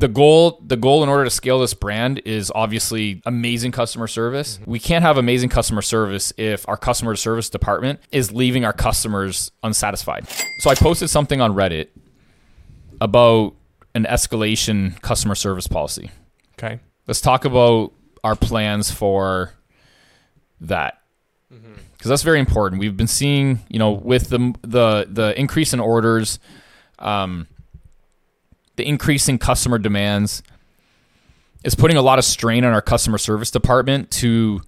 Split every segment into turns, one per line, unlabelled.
the goal the goal in order to scale this brand is obviously amazing customer service.
Mm-hmm.
We can't have amazing customer service if our customer service department is leaving our customers unsatisfied. So I posted something on Reddit about an escalation customer service policy.
Okay.
Let's talk about our plans for that. Because that's very important. We've been seeing, you know, with the the the increase in orders, um, the increase in customer demands is putting a lot of strain on our customer service department to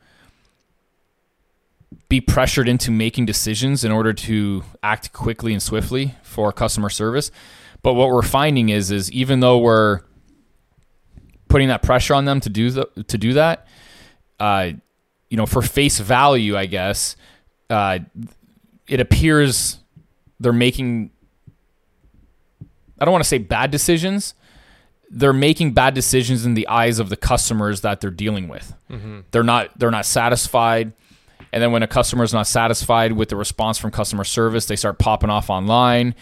be pressured into making decisions in order to act quickly and swiftly for customer service. But what we're finding is is even though we're putting that pressure on them to do the, to do that, uh, you know, for face value, I guess, uh, it appears they're making. I don't want to say bad decisions. They're making bad decisions in the eyes of the customers that they're dealing with. Mm-hmm. They're not. They're not satisfied. And then when a customer is not satisfied with the response from customer service, they start popping off online.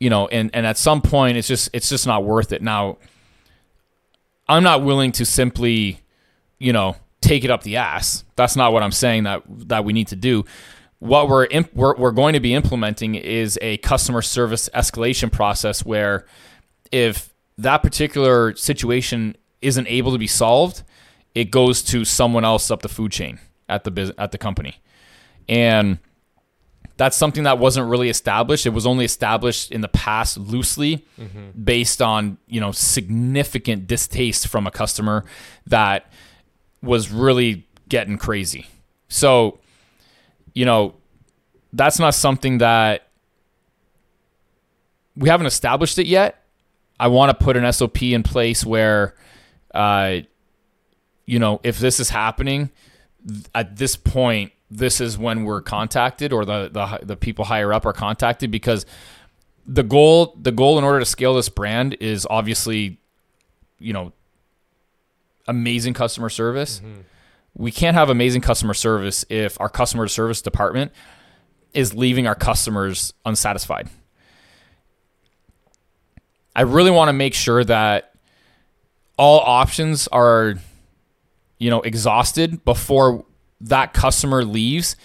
You know, and and at some point, it's just it's just not worth it. Now, I'm not willing to simply, you know, take it up the ass. That's not what I'm saying that that we need to do. What we're imp- we're, we're going to be implementing is a customer service escalation process where if that particular situation isn't able to be solved, it goes to someone else up the food chain at the bus- at the company. And that's something that wasn't really established. It was only established in the past loosely mm-hmm. based on, you know, significant distaste from a customer that was really getting crazy. So, you know, that's not something that we haven't established it yet. I want to put an SOP in place where, uh, you know, if this is happening, th- at this point, this is when we're contacted or the, the the people higher up are contacted because the goal the goal in order to scale this brand is obviously, you know, amazing customer service. We can't have amazing customer service if our customer service department is leaving our customers unsatisfied. I really want to make sure that all options are you know exhausted before that customer leaves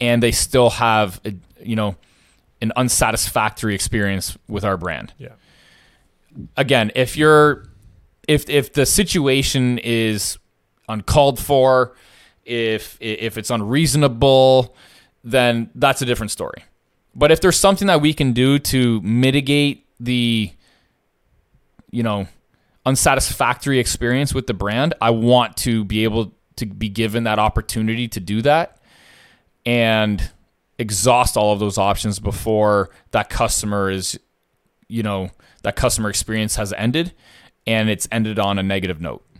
and they still have a, you know an unsatisfactory experience with our brand
Yeah.
again, if you're if if the situation is uncalled for, if if it's unreasonable, then that's a different story. But if there's something that we can do to mitigate the you know unsatisfactory experience with the brand, I want to be able to be given that opportunity to do that and exhaust all of those options before that customer is you know that customer experience has ended and it's ended on a negative note